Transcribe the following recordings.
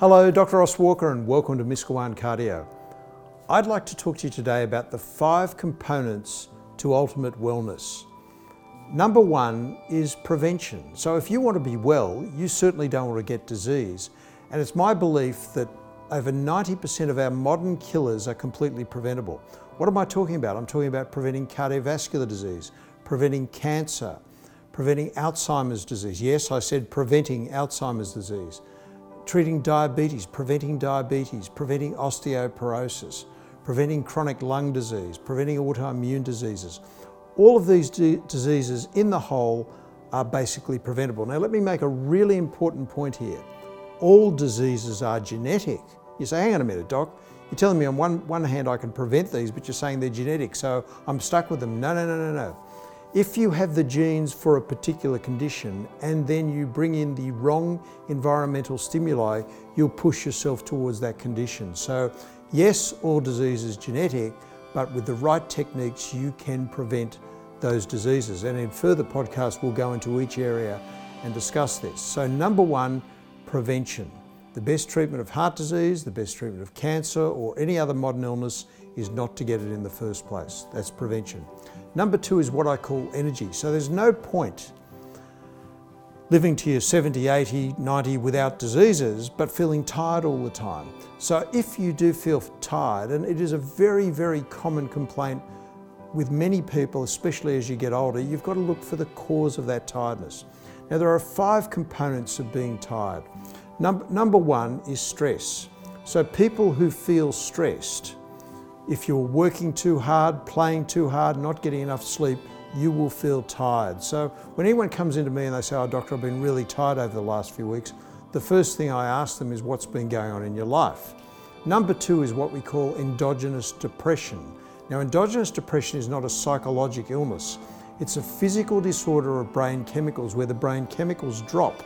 Hello, Dr. Ross Walker, and welcome to Miskawaan Cardio. I'd like to talk to you today about the five components to ultimate wellness. Number one is prevention. So, if you want to be well, you certainly don't want to get disease. And it's my belief that over 90% of our modern killers are completely preventable. What am I talking about? I'm talking about preventing cardiovascular disease, preventing cancer, preventing Alzheimer's disease. Yes, I said preventing Alzheimer's disease. Treating diabetes, preventing diabetes, preventing osteoporosis, preventing chronic lung disease, preventing autoimmune diseases. All of these diseases in the whole are basically preventable. Now, let me make a really important point here. All diseases are genetic. You say, hang on a minute, doc. You're telling me on one, one hand I can prevent these, but you're saying they're genetic, so I'm stuck with them. No, no, no, no, no. If you have the genes for a particular condition and then you bring in the wrong environmental stimuli, you'll push yourself towards that condition. So, yes, all disease is genetic, but with the right techniques, you can prevent those diseases. And in further podcasts, we'll go into each area and discuss this. So, number one, prevention. The best treatment of heart disease, the best treatment of cancer, or any other modern illness is not to get it in the first place. That's prevention. Number two is what I call energy. So, there's no point living to your 70, 80, 90 without diseases, but feeling tired all the time. So, if you do feel tired, and it is a very, very common complaint with many people, especially as you get older, you've got to look for the cause of that tiredness. Now, there are five components of being tired. Number, number one is stress. So, people who feel stressed, if you're working too hard, playing too hard, not getting enough sleep, you will feel tired. So, when anyone comes into me and they say, Oh, doctor, I've been really tired over the last few weeks, the first thing I ask them is, What's been going on in your life? Number two is what we call endogenous depression. Now, endogenous depression is not a psychological illness, it's a physical disorder of brain chemicals where the brain chemicals drop.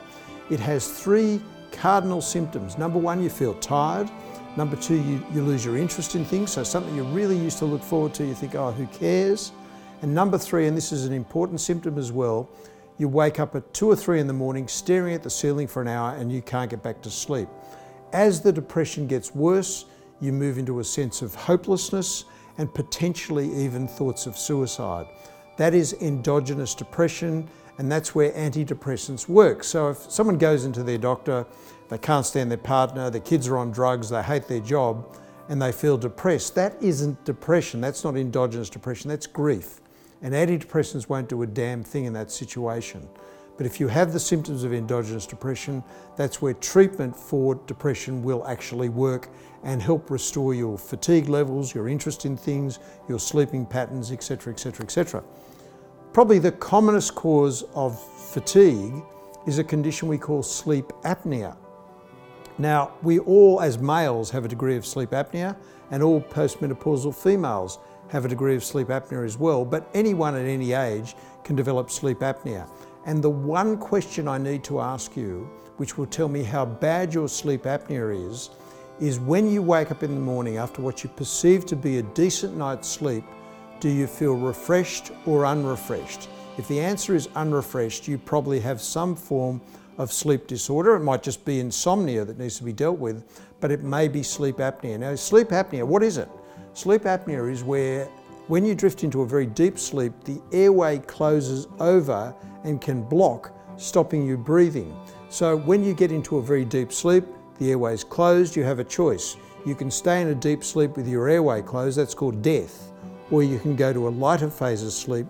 It has three cardinal symptoms. Number one, you feel tired. Number two, you, you lose your interest in things. So, something you really used to look forward to, you think, oh, who cares? And number three, and this is an important symptom as well, you wake up at two or three in the morning staring at the ceiling for an hour and you can't get back to sleep. As the depression gets worse, you move into a sense of hopelessness and potentially even thoughts of suicide. That is endogenous depression, and that's where antidepressants work. So if someone goes into their doctor, they can't stand their partner, their kids are on drugs, they hate their job, and they feel depressed, that isn't depression. That's not endogenous depression, that's grief. And antidepressants won't do a damn thing in that situation. But if you have the symptoms of endogenous depression, that's where treatment for depression will actually work and help restore your fatigue levels, your interest in things, your sleeping patterns, etc., etc., etc. Probably the commonest cause of fatigue is a condition we call sleep apnea. Now, we all, as males, have a degree of sleep apnea, and all postmenopausal females have a degree of sleep apnea as well, but anyone at any age can develop sleep apnea. And the one question I need to ask you, which will tell me how bad your sleep apnea is, is when you wake up in the morning after what you perceive to be a decent night's sleep, do you feel refreshed or unrefreshed? If the answer is unrefreshed, you probably have some form of sleep disorder. It might just be insomnia that needs to be dealt with, but it may be sleep apnea. Now, sleep apnea, what is it? Sleep apnea is where when you drift into a very deep sleep, the airway closes over and can block, stopping you breathing. So when you get into a very deep sleep, the airway is closed, you have a choice. You can stay in a deep sleep with your airway closed, that's called death. Or you can go to a lighter phase of sleep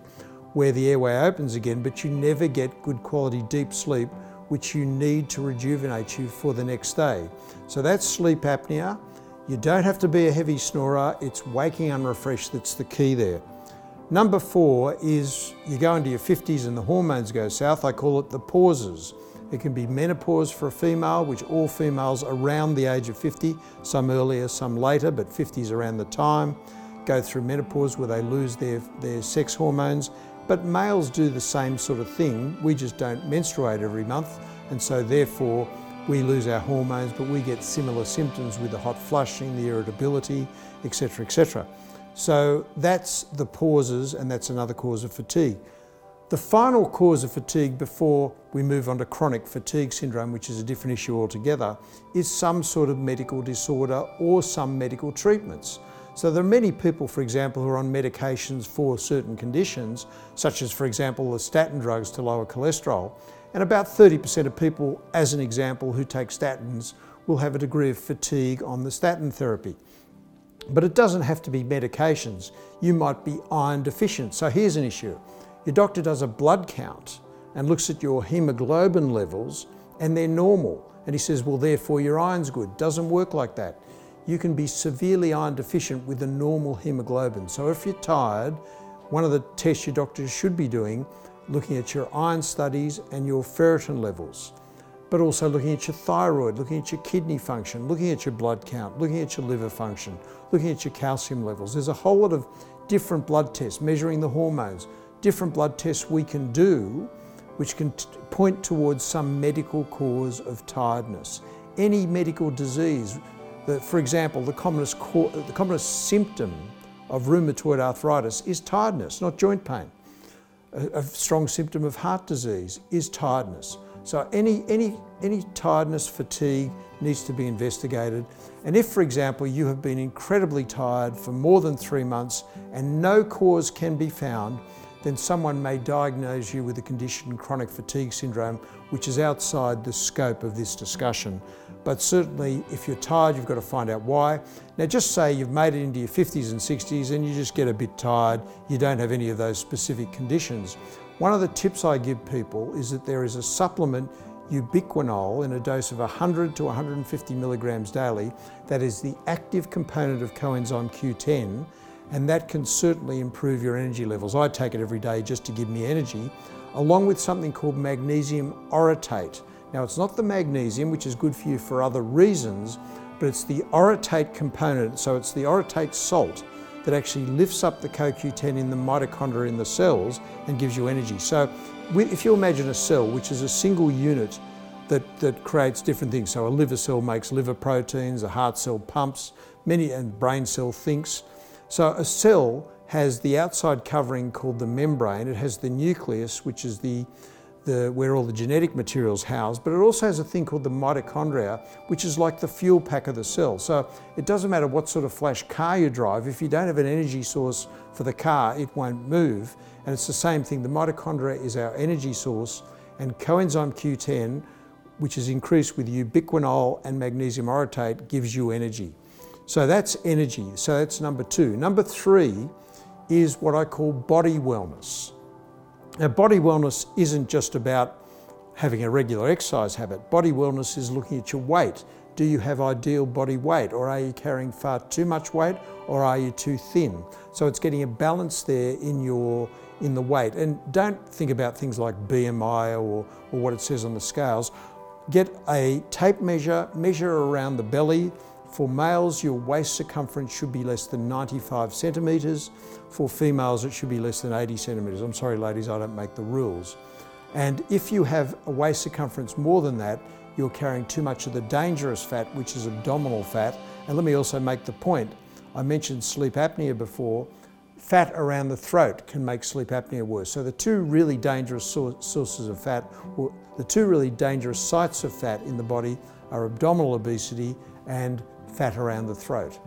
where the airway opens again, but you never get good quality deep sleep, which you need to rejuvenate you for the next day. So that's sleep apnea. You don't have to be a heavy snorer, it's waking unrefreshed that's the key there. Number four is you go into your 50s and the hormones go south. I call it the pauses. It can be menopause for a female, which all females around the age of 50, some earlier, some later, but 50 is around the time, go through menopause where they lose their, their sex hormones. But males do the same sort of thing. We just don't menstruate every month, and so therefore we lose our hormones, but we get similar symptoms with the hot flushing, the irritability, etc., etc. So that's the pauses, and that's another cause of fatigue. The final cause of fatigue before we move on to chronic fatigue syndrome, which is a different issue altogether, is some sort of medical disorder or some medical treatments. So there are many people, for example, who are on medications for certain conditions, such as, for example, the statin drugs to lower cholesterol. And about 30% of people, as an example, who take statins will have a degree of fatigue on the statin therapy. But it doesn't have to be medications. You might be iron deficient. So here's an issue. Your doctor does a blood count and looks at your hemoglobin levels and they're normal. And he says, well, therefore your iron's good. Doesn't work like that. You can be severely iron deficient with a normal hemoglobin. So if you're tired, one of the tests your doctor should be doing, looking at your iron studies and your ferritin levels, but also looking at your thyroid, looking at your kidney function, looking at your blood count, looking at your liver function, looking at your calcium levels. There's a whole lot of different blood tests, measuring the hormones, different blood tests we can do which can point towards some medical cause of tiredness. Any medical disease, that, for example, the commonest, the commonest symptom of rheumatoid arthritis is tiredness, not joint pain. A, a strong symptom of heart disease is tiredness. So any, any, any tiredness, fatigue needs to be investigated. And if, for example, you have been incredibly tired for more than three months and no cause can be found, then someone may diagnose you with a condition, chronic fatigue syndrome, which is outside the scope of this discussion. But certainly, if you're tired, you've got to find out why. Now, just say you've made it into your 50s and 60s and you just get a bit tired, you don't have any of those specific conditions. One of the tips I give people is that there is a supplement, ubiquinol, in a dose of 100 to 150 milligrams daily, that is the active component of coenzyme Q10 and that can certainly improve your energy levels. I take it every day just to give me energy, along with something called magnesium orotate. Now, it's not the magnesium, which is good for you for other reasons, but it's the orotate component, so it's the orotate salt that actually lifts up the CoQ10 in the mitochondria in the cells and gives you energy. So, if you imagine a cell, which is a single unit that, that creates different things, so a liver cell makes liver proteins, a heart cell pumps, many, and brain cell thinks. So a cell has the outside covering called the membrane. It has the nucleus, which is the, the, where all the genetic material is housed, but it also has a thing called the mitochondria, which is like the fuel pack of the cell. So it doesn't matter what sort of flash car you drive, if you don't have an energy source for the car, it won't move. And it's the same thing. The mitochondria is our energy source, and coenzyme Q10, which is increased with ubiquinol and magnesium orotate, gives you energy. So that's energy. So that's number two. Number three is what I call body wellness. Now, body wellness isn't just about having a regular exercise habit. Body wellness is looking at your weight. Do you have ideal body weight, or are you carrying far too much weight, or are you too thin? So it's getting a balance there in your in the weight. And don't think about things like BMI or, or what it says on the scales. Get a tape measure, measure around the belly, for males, your waist circumference should be less than 95 centimetres. For females, it should be less than 80 centimetres. I'm sorry, ladies, I don't make the rules. And if you have a waist circumference more than that, you're carrying too much of the dangerous fat, which is abdominal fat. And let me also make the point I mentioned sleep apnea before. Fat around the throat can make sleep apnea worse. So, the two really dangerous sources of fat, or the two really dangerous sites of fat in the body, are abdominal obesity and fat around the throat.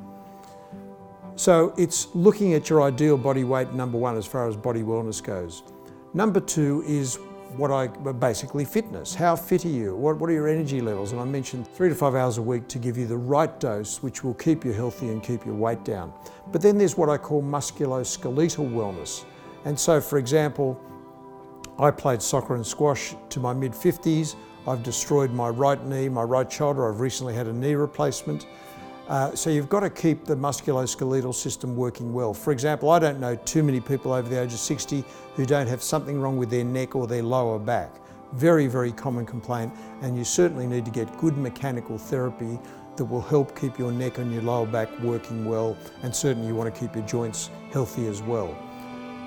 So it's looking at your ideal body weight, number one, as far as body wellness goes. Number two is what I basically fitness. How fit are you? What, what are your energy levels? And I mentioned three to five hours a week to give you the right dose, which will keep you healthy and keep your weight down. But then there's what I call musculoskeletal wellness. And so, for example, I played soccer and squash to my mid 50s. I've destroyed my right knee, my right shoulder. I've recently had a knee replacement. Uh, so you've got to keep the musculoskeletal system working well. For example, I don't know too many people over the age of 60 who don't have something wrong with their neck or their lower back. Very, very common complaint, and you certainly need to get good mechanical therapy that will help keep your neck and your lower back working well, and certainly you want to keep your joints healthy as well.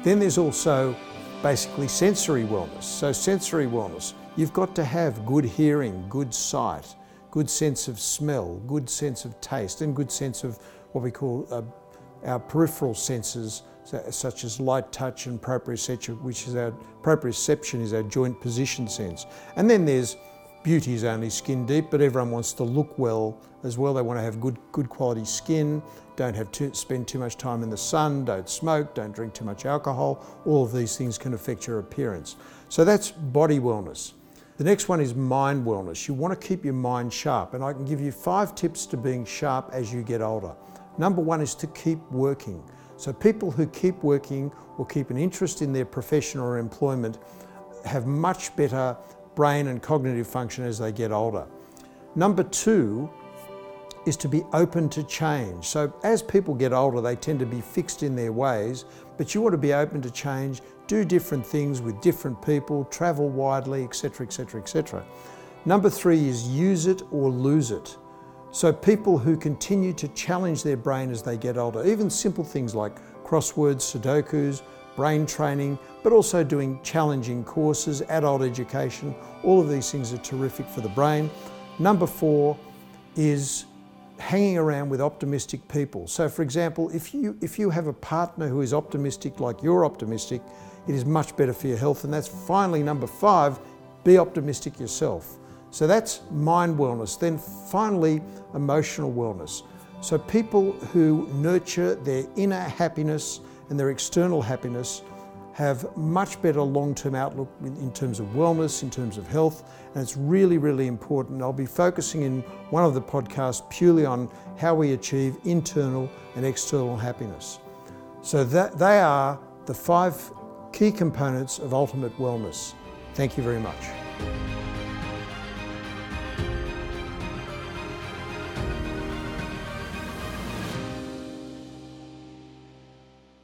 Then there's also basically sensory wellness. So, sensory wellness, you've got to have good hearing, good sight, good sense of smell, good sense of taste, and good sense of what we call uh, our peripheral senses, such as light touch and proprioception, which is our proprioception is our joint position sense. And then there's beauty is only skin deep, but everyone wants to look well as well. They want to have good, good quality skin, don't have to spend too much time in the sun, don't smoke, don't drink too much alcohol. All of these things can affect your appearance. So that's body wellness. The next one is mind wellness. You want to keep your mind sharp, and I can give you five tips to being sharp as you get older. Number one is to keep working. So people who keep working or keep an interest in their profession or employment have much better brain and cognitive function as they get older. Number two is to be open to change. So as people get older, they tend to be fixed in their ways, but you want to be open to change, do different things with different people, travel widely, etc., etc., etc. Number three is use it or lose it. So people who continue to challenge their brain as they get older, even simple things like crosswords, sudokus, brain training, but also doing challenging courses, adult education, all of these things are terrific for the brain. Number four is hanging around with optimistic people. So for example, if you, if you have a partner who is optimistic like you're optimistic, it is much better for your health. And that's finally number five, be optimistic yourself. So that's mind wellness. Then finally, emotional wellness. So people who nurture their inner happiness and their external happiness have much better long-term outlook in terms of wellness, in terms of health, and it's really, really important. I'll be focusing in one of the podcasts purely on how we achieve internal and external happiness. So that they are the five key components of ultimate wellness. Thank you very much.